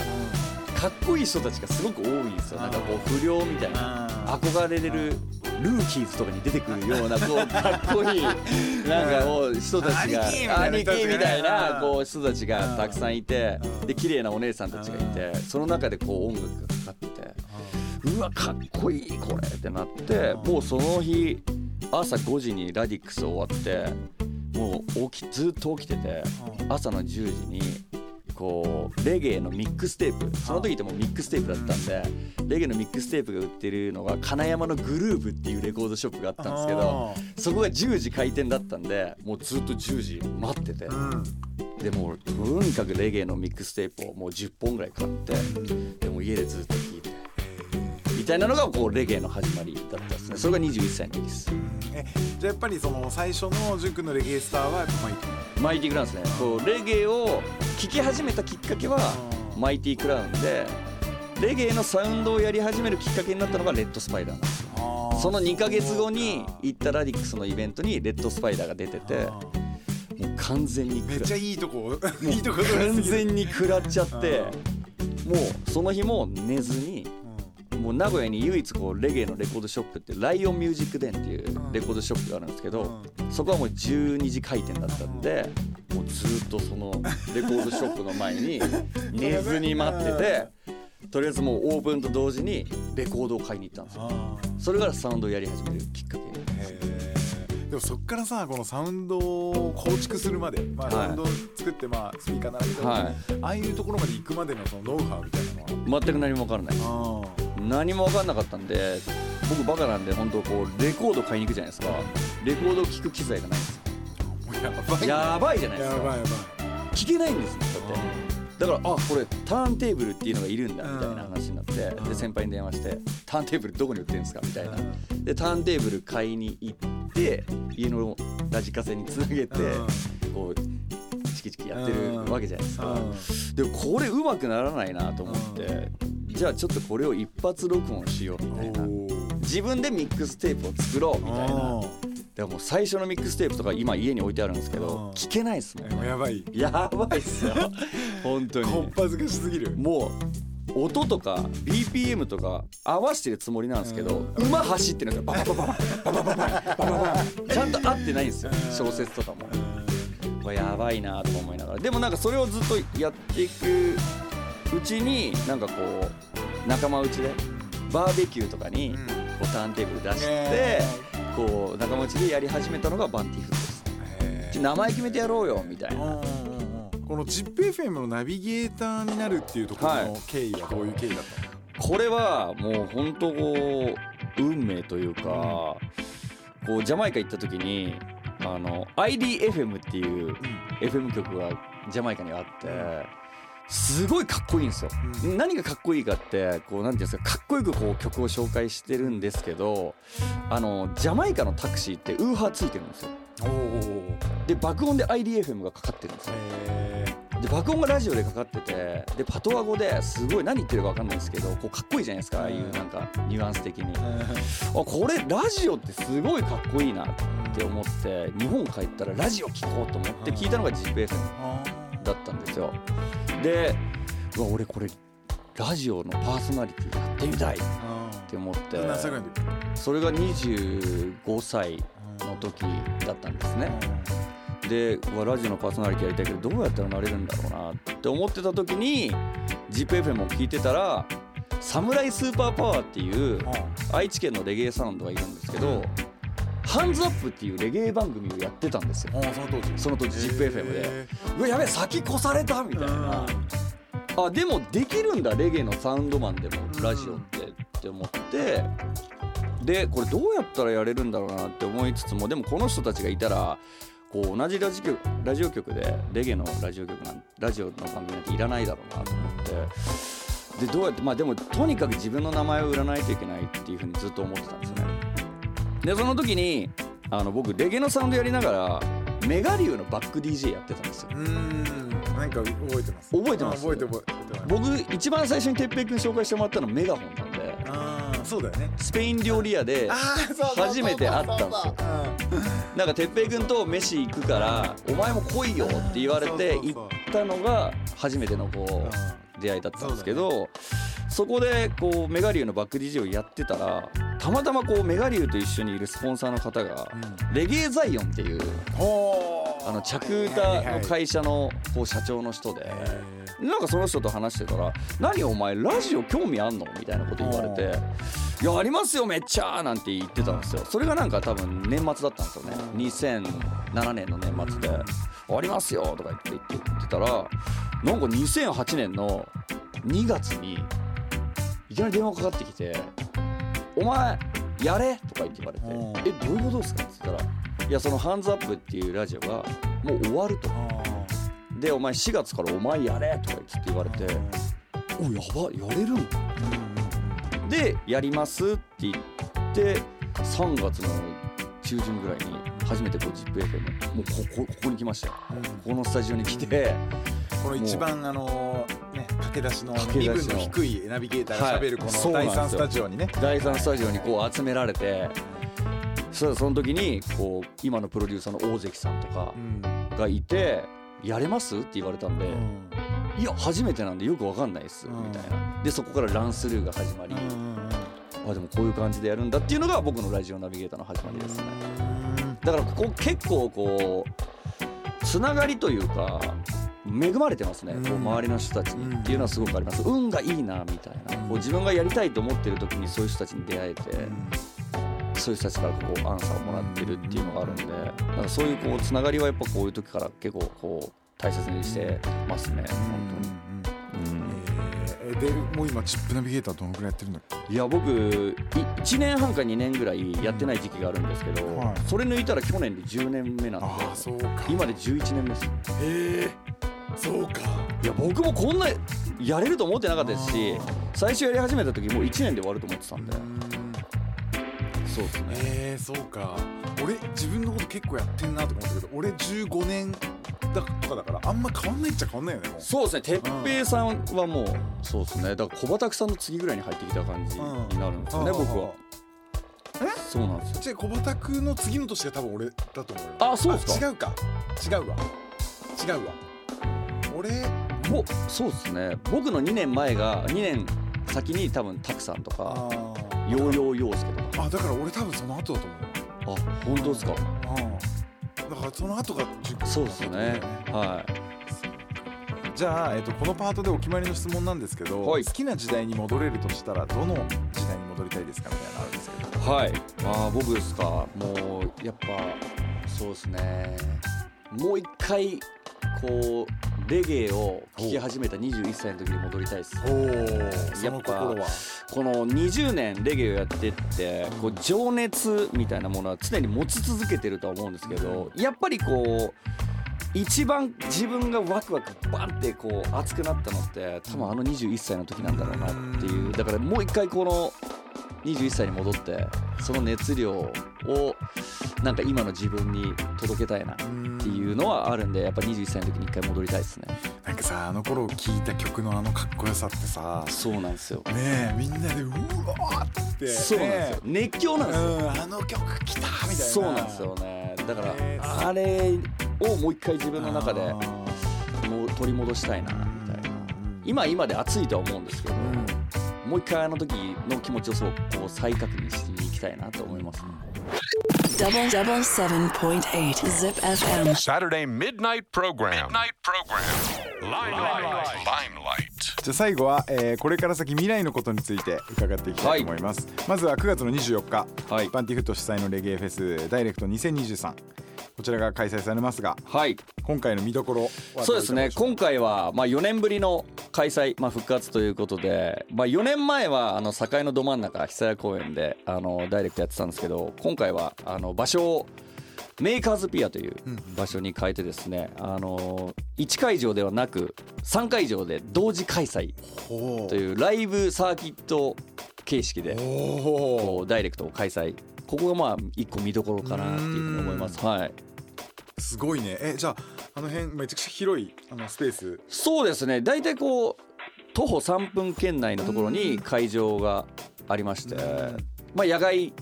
かっこいい人たちがすごく多いんですよ。なんかこう不良みたいな憧れれるルーキーズとかに出てくるようなこうかっこいい なんかこう人たちが兄貴みたいなこう人たちがたくさんいてうんで綺麗なお姉さんたちがいてその中でこう音楽がかかっててうわかっこいいこれってなってもうその日朝5時にラディックス終わってもう起きずっと起きてて朝の10時にこうレゲエのミックステープ。その時ってもうミックステープだったんでレゲエのミックステープが売ってるのが金山のグルーブっていうレコードショップがあったんですけどそこが10時開店だったんでもうずっと10時待ってて。うん。でもうとにかくレゲエのミックステープをもう10本ぐらい買ってでも家でずっと聴いてみたいなのがこうレゲエの始まりだったですね。それが21歳の時です。えじゃあやっぱりその最初の純くんのレゲエスターはやっぱマイティマイティクラウンですね。こうレゲエを聴き始めたきっかけはうん。マイティクラウンでレゲエのサウンドをやり始めるきっかけになったのがレッドスパイダーなんですよ。その2ヶ月後に行ったラディックスのイベントにレッドスパイダーが出ててもう完全にめっちゃいいとこ。いいとこ完全に食らっちゃってもうその日も寝ずにもう名古屋に唯一こうレゲエのレコードショップってライオンミュージックデンっていうレコードショップがあるんですけどそこはもう12時開店だったんでもうずっとそのレコードショップの前に寝ずに待っててとりあえずもうオープンと同時にレコードを買いに行ったんですよ。それからサウンドをやり始めるきっかけでもそっからさこのサウンドを構築するまで、まあ、はい。サウンドを作ってまあスピーカー並べて、はい。ああいうところまで行くまでのそのノウハウみたいなの全く何も分からないは何も分かんなかったんで僕バカなんで本当こうレコード買いに行くじゃないですか。レコードを聴く機材がないんですよ。やばいやばいじゃないですか。やばいやばい。聞けないんですよだって。だからあこれターンテーブルっていうのがいるんだみたいな話になってで先輩に電話して「ターンテーブルどこに売ってるんですか?」みたいな。でターンテーブル買いに行って家のラジカセにつなげてこうチキチキやってるわけじゃないですか。でもこれうまくならないなと思ってじゃあちょっとこれを一発録音しようみたいな。自分でミックステープを作ろうみたいな。でも最初のミックステープとか今家に置いてあるんですけど聞けないですもんやばい。やばいっすよ。本当に。こっぱずかしすぎるもう音とか BPM とか合わせてるつもりなんですけど馬走ってるんですよ。ババババババババババババちゃんと合ってないんですよ小説とかもこれやばいなとか思いながら。でもなんかそれをずっとやっていくうちになんかこう仲間内でバーベキューとかにこうターンテーブル出してこう仲間内でやり始めたのがバンティフです。名前決めてやろうよみたいな。この ZIPFM のナビゲーターになるっていうところはい。の経緯はどういう経緯だったの？これはもう本当こう運命というか、こうジャマイカ行った時にあの IDFM っていう FM 局がジャマイカにあってすごいかっこいいんですよ、何がかっこいいかってこうなんていうんですかかっこよくこう曲を紹介してるんですけどあのジャマイカのタクシーってウーハーついてるんですよ。で爆音で IDFM がかかってるんですよで爆音がラジオでかかっててでパトワ語ですごい何言ってるか分かんないですけどこうかっこいいじゃないですかああいうなんかニュアンス的に。あこれラジオってすごいかっこいいなって思って日本帰ったらラジオ聴こうと思って聞いたのが GPFM だったんですよ。でうわ俺これラジオのパーソナリティやってみたいって思って。それが25歳の時だったんですねでラジオのパーソナリティやりたいけどどうやったらなれるんだろうなって思ってた時に ZIPFM を聞いてたら「サムライスーパーパワー」っていう愛知県のレゲエサウンドがいるんですけど「ハンズアップっていうレゲエ番組をやってたんですよ。その当時。その当時 ZIPFM で。へうわやべえ先越されたみたいな。あでもできるんだレゲエのサウンドマンでもラジオってって思って。でこれどうやったらやれるんだろうなって思いつつもでもこの人たちがいたらこう同じラジ局ラジオ局でレゲエのラジオ局なんラジオの番組なんていらないだろうなと思ってでどうやってまあでもとにかく自分の名前を売らないといけないっていうふうにずっと思ってたんですよね。でその時にあの僕レゲエのサウンドやりながらメガリューのバック DJ やってたんですよ。うーん。なんか覚えてます。覚えてます？あ覚えて覚えて僕一番最初に哲平君紹介してもらったのメガホンそうだよね。スペイン料理屋で初めて会ったんですよ。なんか哲平君と飯行くから「お前も来いよ」って言われて行ったのが初めてのこう出会いだったんですけどそこでこうメガリューのバック DJ をやってたらたまたまこうメガリューと一緒にいるスポンサーの方がレゲエザイオンっていうほあの着歌の会社のこう社長の人で。なんかその人と話してたら「何お前ラジオ興味あんの?」みたいなこと言われて「いやありますよめっちゃ!」なんて言ってたんですよ。それがなんか多分年末だったんですよね。2007年の年末で「ありますよ」とか言って言ってたらなんか2008年の2月にいきなり電話かかってきて「お前やれ!」とか言って言われてうん「えどういうことですか?」って言ったら「いやそのハンズアップっていうラジオがもう終わると。でお前4月からお前やれとか言って言われておやばやれるんだでやりますって言って3月の中旬ぐらいに初めてこう ZIPFM もうここここに来ましたよ。ここのスタジオに来てこの一番あのね駆け出しの身分の低いナビゲーターが喋るこはいそうの第3なんですよ。スタジオにね。第3スタジオにこう集められてそその時にこう今のプロデューサーの大関さんとかうん。がいて「やれます?」って言われたんで「いや初めてなんでよくわかんないっす」うん。みたいな。でそこからランスルーが始まり。あでもこういう感じでやるんだっていうのが僕のラジオナビゲーターの始まりですねだからここ結構こうつながりというか恵まれてますね、うん。こう周りの人たちに。っていうのはすごくあります。運がいいなみたいな。こう自分がやりたいと思ってる時にそういう人たちに出会えてそういう人たちからこうアンサーをもらってるっていうのがあるんでなんかそういうこうつながりはやっぱこういう時から結構こう大切にしてますね。本当に。でもう今チップナビゲーターどのくらいやってるんだっけ？いや僕1年半か2年ぐらいやってない時期があるんですけど、はい。それ抜いたら去年で10年目なんでああそうか。今で11年目です。へえそうか。いや僕もこんなやれると思ってなかったですし最初やり始めた時もう1年で終わると思ってたんで。そうですね。えー、そうか。俺自分のこと結構やってんなとか思ったけど俺15年だとかだからあんま変わんないっちゃ変わんないよねもう。そうですね。哲平さんはもうそうですね。だから小畑さんの次ぐらいに入ってきた感じになるんですよねうん。僕は。そうなんですよ。じゃあ小畑君の次の年が多分俺だと思うよ。あそうですか？あ違うか。違うわ。違うわ。俺ぼそうですね。僕の2年前が2年先に多分拓さんとかあー。ヨーヨー陽介とか。あだから俺多分その後だと思うあ本当ですか？うんだからその後が10そうですよね。はい。じゃあ、えっと、このパートでお決まりの質問なんですけど、はい。好きな時代に戻れるとしたらどの時代に戻りたいですかみたいなのあるんですけど。はい。あー僕ですか。もうやっぱそうですね。もう一回こうレゲエを聴き始めた21歳の時に戻りたいです。おおそやっぱの心はこの20年レゲエをやってってこう情熱みたいなものは常に持ち続けてるとは思うんですけどやっぱりこう一番自分がワクワクバンってこう熱くなったのって多分あの21歳の時なんだろうなっていう。だからもう一回この21歳に戻ってその熱量をなんか今の自分に届けたいなっていうのはあるんでやっぱ21歳の時に一回戻りたいですね。なんかさあの頃聴いた曲のあのかっこよさってさそうなんですよ。ねえみんなでうわーってそうなんですよ。熱狂なんですよ。うんあの曲来たみたいな。そうなんですよね。だからえ。ーあれをもう一回自分の中であもう取り戻したいなーみたいな。うん今は今で熱いとは思うんですけどうん。もう一回あの時の気持ちをそうこう再確認しに行きたいなと思います77.8 Zip FM Saturday Midnight Program. Midnight Program. じゃあ最後は、えー、これから先未来のことについて伺っていきたいと思います、まずは9月の24日、はい、パンティフット主催のレゲエフェスダイレクト2023こちらが開催されますがはい。今回の見どころそうですね。今回はまあ4年ぶりの開催、まあ、復活ということで、まあ、4年前はあの境のど真ん中久屋公園であのダイレクトやってたんですけど今回はあの場所をメーカーズピアという場所に変えてですね、あの1会場ではなく3会場で同時開催というライブサーキット形式でダイレクトを開催ここがまあ一個見どころかなっていうふうに思います。はい。すごいね。えじゃああの辺めちゃくちゃ広いあのスペース。そうですね。大体こう徒歩3分圏内のところに会場がありまして、まあ、野外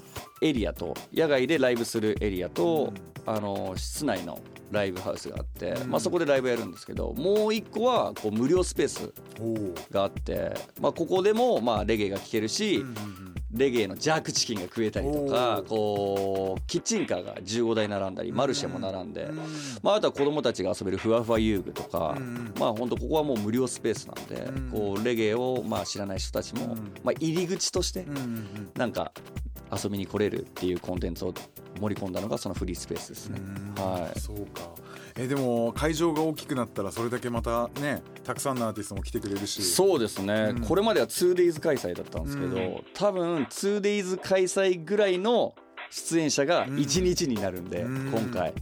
エリアと野外でライブするエリアと、あの室内のライブハウスがあって、まあ、そこでライブやるんですけどもう一個はこう無料スペースがあって、まあ、ここでもまあレゲエが聴けるし、レゲエのジャークチキンが食えたりとかこうキッチンカーが15台並んだりマルシェも並んで、まあ、あとは子供たちが遊べるふわふわ遊具とか、まあ本当ここはもう無料スペースなんで、こうレゲエをまあ知らない人たちも、まあ、入り口としてなんか遊びに来れるっていうコンテンツを盛り込んだのがそのフリースペースですね。はい。そうかえでも会場が大きくなったらそれだけまたねたくさんのアーティストも来てくれるし。そうですね、うん。これまでは 2days 開催だったんですけど、うん。多分 2days 開催ぐらいの出演者が1日になるんで、うん。今回。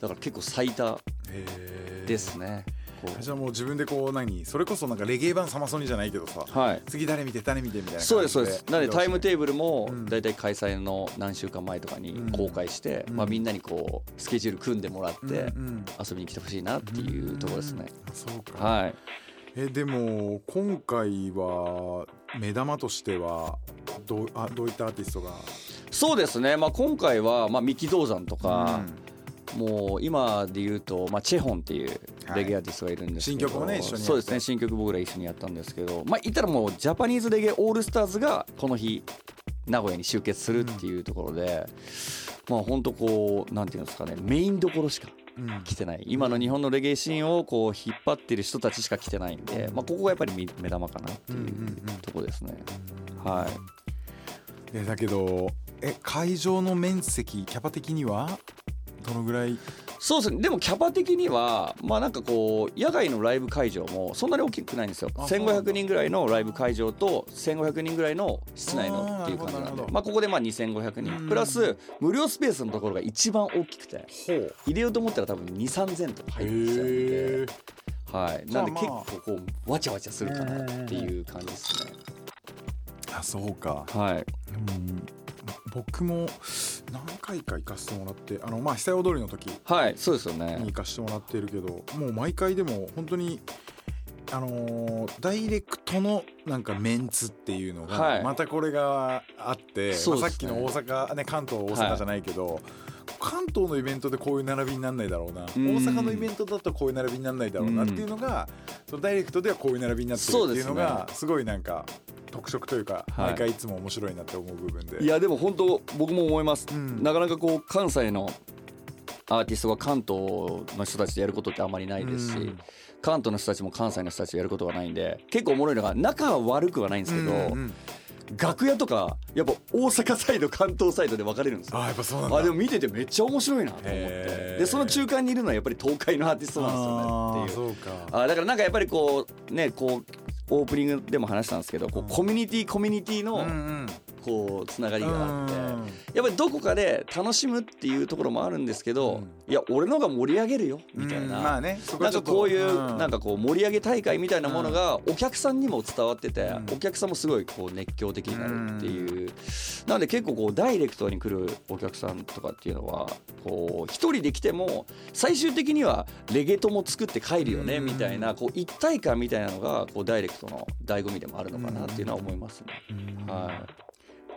だから結構最多ですねじゃあもう自分でこう何それこそなんかレゲエ版サマソニじゃないけどさはい。次誰見て誰見てみたいなそうですそうです。なのでタイムテーブルもうん。大体開催の何週間前とかに公開して、うん。まあ、みんなにこうスケジュール組んでもらってうんうん。遊びに来てほしいなっていうところですね、あそうか、はい。えでも今回は目玉としてはどうあどういったアーティストが？そうですね、まあ、今回は、まあ、三木道山とか、もう今で言うと、まあ、チェホンっていうレゲエアーティストがいるんですけど、新曲もね一緒にそうですね新曲僕ら一緒にやったんですけどまあ言ったらもうジャパニーズレゲエオールスターズがこの日名古屋に集結するっていうところで、まあ本当こうなんていうんですかねメインどころしかうん。来てない。今の日本のレゲエシーンをこう引っ張ってる人たちしか来てないんで、まあ、ここがやっぱり目目玉かなっていううんうんうんところですね。はい。えだけどえ会場の面積キャパ的には？どのぐらい？そうですね。でもキャパ的にはまあなんかこう野外のライブ会場もそんなに大きくないんですよ。あそうなんだ1500人ぐらいのライブ会場と1500人ぐらいの室内のっていう感じなんで。まあここでまあ2500うん。人プラス無料スペースのところが一番大きくて。入れようと思ったら多分2 3 0 0 0とか入ってきちゃうんで。はい。なんで結構こうわちゃわちゃするかなっていう感じですね。あそうか。はい。うん僕も何回か行かせてもらってあのまあ久踊りの時はいそうですよにね行かせてもらってるけどもう毎回でも本当にあのーダイレクトのなんかメンツっていうのはい。がまたこれがあって、そうですね。まあさっきの大阪ね関東大阪じゃないけど、関東のイベントでこういう並びにならないだろうな。大阪のイベントだとこういう並びにならないだろうなっていうのが、そのダイレクトではこういう並びになってるっていうのがすごいなんか特色というか、はい。毎回いつも面白いなって思う部分で。いやでも本当僕も思います、うん。なかなかこう関西のアーティストが関東の人たちでやることってあんまりないですし、うん。関東の人たちも関西の人たちでやることがないんで結構おもろいのが仲は悪くはないんですけど、うんうん。楽屋とかやっぱ大阪サイド関東サイドで分かれるんですよ。あーやっぱそうなんだ。あでも見ててめっちゃ面白いなと思って。でその中間にいるのはやっぱり東海のアーティストなんですよねっていう。そうか。あだからなんかやっぱりこうねこうオープニングでも話したんですけどこうコミュニティコミュニティのんこうつながりがあって。うんやっぱりどこかで楽しむっていうところもあるんですけど、うん。いや俺のが盛り上げるよみたいな、なんかこういううん。なんかこう盛り上げ大会みたいなものがお客さんにも伝わっててうん。お客さんもすごいこう熱狂的になるっていう。なので結構こうダイレクトに来るお客さんとかっていうのはこう一人で来ても最終的にはレゲトも作って帰るよねうん。みたいなこう一体感みたいなのがこうダイレクトの醍醐味でもあるのかなっていうのは思いますね。うん。はい。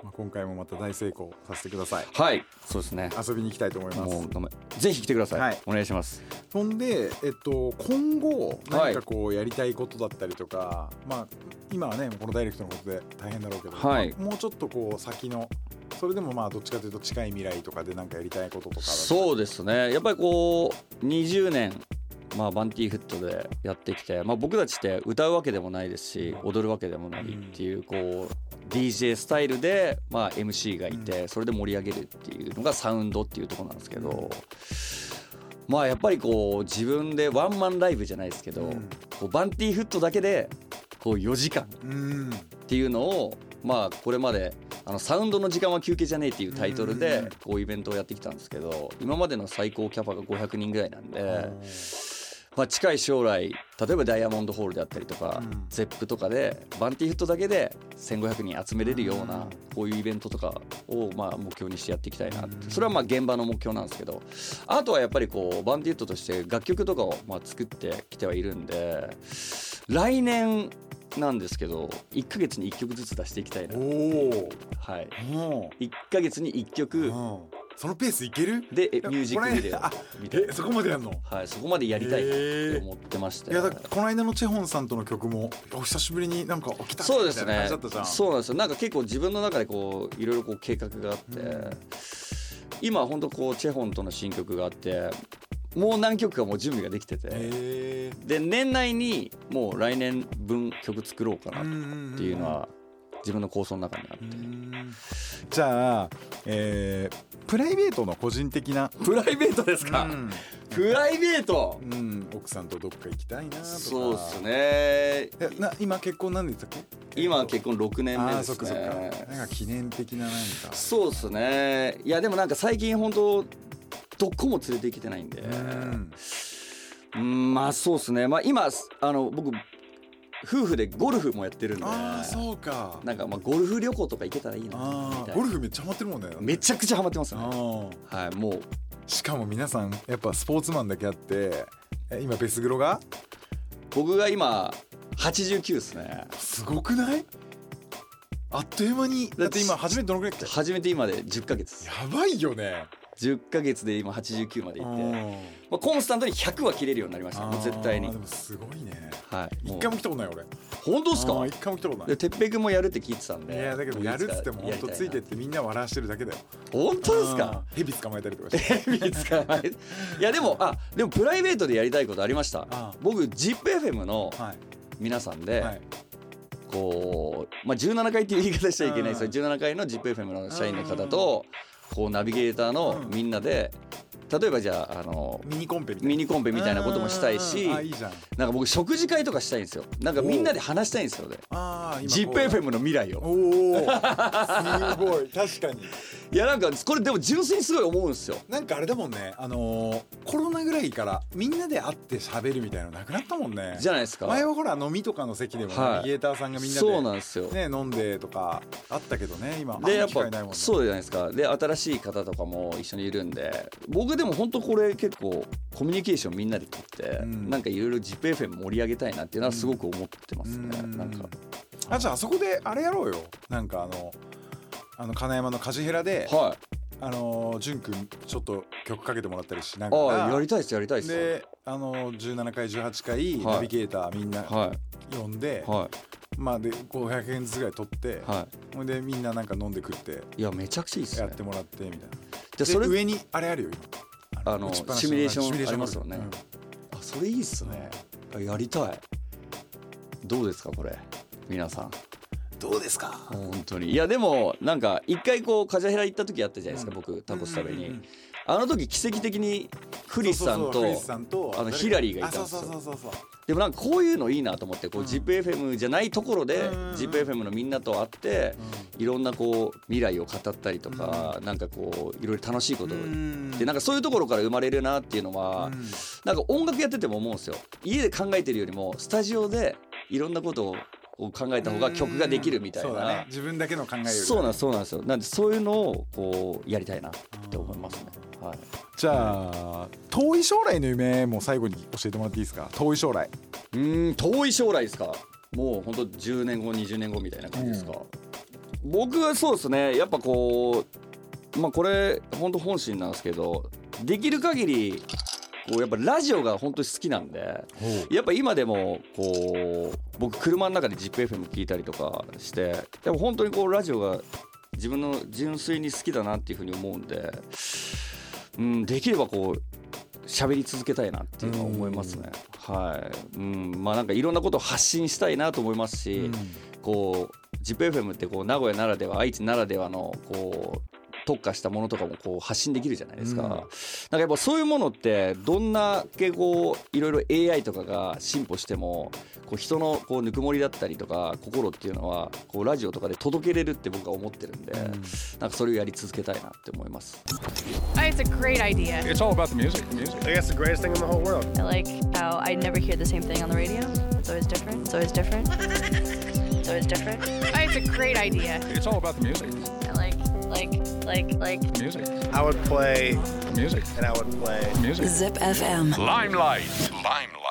まあ今回もまた大成功させてください。はい。そうですね。遊びに行きたいと思います。ぜひ来てください、はい。お願いします。そんで、えっと、今後はい何かこうやりたいことだったりとか、まあ今はねこのダイレクトのことで大変だろうけど、はい。まあもうちょっとこう先のそれでもまあどっちかというと近い未来とかで何かやりたいこととかそうですね。やっぱりこう20年まあ、バンティーフットでやってきて、まあ、僕たちって歌うわけでもないですし踊るわけでもないっていうこう DJ スタイルで、まあ、MC がいてそれで盛り上げるっていうのがサウンドっていうところなんですけどまあやっぱりこう自分でワンマンライブじゃないですけど、うん。こうバンティーフットだけでこう4時間うんっていうのをまあこれまであのサウンドの時間は休憩じゃねえっていうタイトルうん。でこうイベントをやってきたんですけど今までの最高キャパが500人ぐらいなんで、まあ、近い将来例えばダイヤモンドホールであったりとか、うん。ゼップとかでバンティーフットだけで1500人集めれるようなこういうイベントとかをまあ目標にしてやっていきたいな。ってそれはまあ現場の目標なんですけど。あとはやっぱりこうバンティーフットとして楽曲とかをまあ作ってきてはいるんで来年なんですけど1ヶ月に1曲ずつ出していきたいなおおはい。も1ヶ月に1曲うそのペースいける？でミュージックビデオみたいな。えそこまでやんの？はいそこまでやりたいなって思ってましていやこの間のチェホンさんとの曲もお久しぶりになんか来たそうですね。そうなんですよ。なんか結構自分の中でこういろいろこう計画があって、うん今本当こうチェホンとの新曲があってもう何曲かもう準備ができてて、へで年内にもう来年分曲作ろうかなっーていうのは自分の構想の中にあって、じゃあ、えープライベートの個人的な、プライベートですか、うん。プライベート？うん。奥さんとどっか行きたいなとか。そうですね。な今結婚何年でしたっけ？今結婚6年目ですね。なんか記念的な何か。そうですね。いやでもなんか最近本当どこも連れて行けてないんで、うん。うんまあそうですね。まあ今あの僕夫婦でゴルフもやってるんで。ああそうか。なんかまあゴルフ旅行とか行けたらいいな。ゴルフめっちゃハマってるもんね。めちゃくちゃハマってますね。はいもう。しかも皆さんやっぱスポーツマンだけあってえ今ベスグロが？僕が今89ですね。すごくない？あっという間に。だって今初めてどのくらい来た？初めて今で10ヶ月やばいよね10ヶ月で今89までいって、うん。まあ、コンスタントに100は切れるようになりました。もう絶対に。でもすごいね。はい。一回も来たことない俺。本当ですか？一回も来たことない。で哲平君もやるって聞いてたんで。いやだけどやるっつってもいつか本当ついてってみんな笑わしてるだけだよ。本当ですか？うん。蛇捕まえたりとかして。見つからないいやでもあでもプライベートでやりたいことありました。あ僕 ZIPFM のはい。皆さんで、はい。こう、まあ、17回っていう言い方しちゃいけないですよ。うん。17回の ZIPFM の社員の方とこうナビゲーターのみんなで例えばじゃああのミニコンペみたいな。ミニコンペみたいなこともしたいしなんか僕食事会とかしたいんですよ。なんかみんなで話したいんですよね。ああ今こう。ZIPFM の未来を。おおすごい。確かにいやなんかこれでも純粋にすごい思うんですよ。なんかあれだもんね。あのーコロナぐらいからみんなで会って喋るみたいなのなくなったもんね。じゃないですか。前はほら飲みとかの席でもはい。ナビゲーターさんがみんなそうなでんですよ。ね飲んでとかあったけどね今。でやっぱないもんね。そうじゃないですか。で新しい方とかも一緒にいるんで僕でも本当これ結構コミュニケーションみんなで取って、うん。なんかいろいろ ZIPFM 盛り上げたいなっていうのはすごく思ってますね、うん。なんか。あじゃああそこであれやろうよ。なんかあのあの金山のカジヘラであはい。のー潤くんちょっと曲かけてもらったりしながあら。あやりたいですやりたいです。であの17回18回はい。ナビゲーターみんなは呼んで、い。はまあで500円ずつぐらい取って、ほんでみんななんか飲んで食っていいやめちゃくちゃいいっすね。やってもらってみたいな。でそれで上にあれあるよ今。あのシミュレーションありますよね。うん。あそれいいっすね。あやりたい。どうですかこれ。皆さんどうですか？本当に。いやでもなんか一回こうカジャヘラ行った時あったじゃないですか、僕タコス食べに、うんうんうんあの時奇跡的にクリスさんとあのヒラリーがいたんですよ。でもなんかこういうのいいなと思ってこううん。ZIPFM じゃないところでうんうんうん。ZIPFM のみんなと会っていろんなこう未来を語ったりとかなんかこういろいろ楽しいことうん。でなんかそういうところから生まれるなっていうのはうん。なんか音楽やってても思うんですよ。家で考えてるよりもスタジオでいろんなことを考えた方が曲ができるみたいそうだね。な自分だけの考えそうなんですそうなんですよ。なんでそういうのをこうやりたいなって思いますね。はい。じゃあ遠い将来の夢も最後に教えてもらっていいですか？遠い将来。うーん遠い将来ですか？もうほんと10年後20年後みたいな感じですか、僕はそうですね。やっぱこうまあこれほんと本心なんですけどできる限りこうやっぱラジオが本当に好きなんでやっぱ今でもこう僕車の中で ZIPFM 聞いたりとかしてやっぱ本当にこうラジオが自分の純粋に好きだなっていうふうに思うんで、うん、できればこう喋り続けたいなっていうのは思いますね。はい、うん、まあなんかいろんなことを発信したいなと思いますし、こう ZIPFM ってこう名古屋ならでは愛知ならではのこう特化したものとかもこう発信できるじゃないですか、うんなんかやっぱそういうものってどんなけこういろいろ AI とかが進歩してもこう人のこうぬくもりだったりとか心っていうのはこうラジオとかで届けれるって僕は思ってるんで、なんかそれをやり続けたいなって思います。It's a great idea. It's all about the music. music. I guess the greatest thing in the whole world. I like how I never hear the same thing on the radio. It's always different. It's always different. it's always different. It's a great idea. It's all about the music. I like, like, like, like. Music. I would play Music. and I would play. Music. Zip FM. Limelight. Limelight.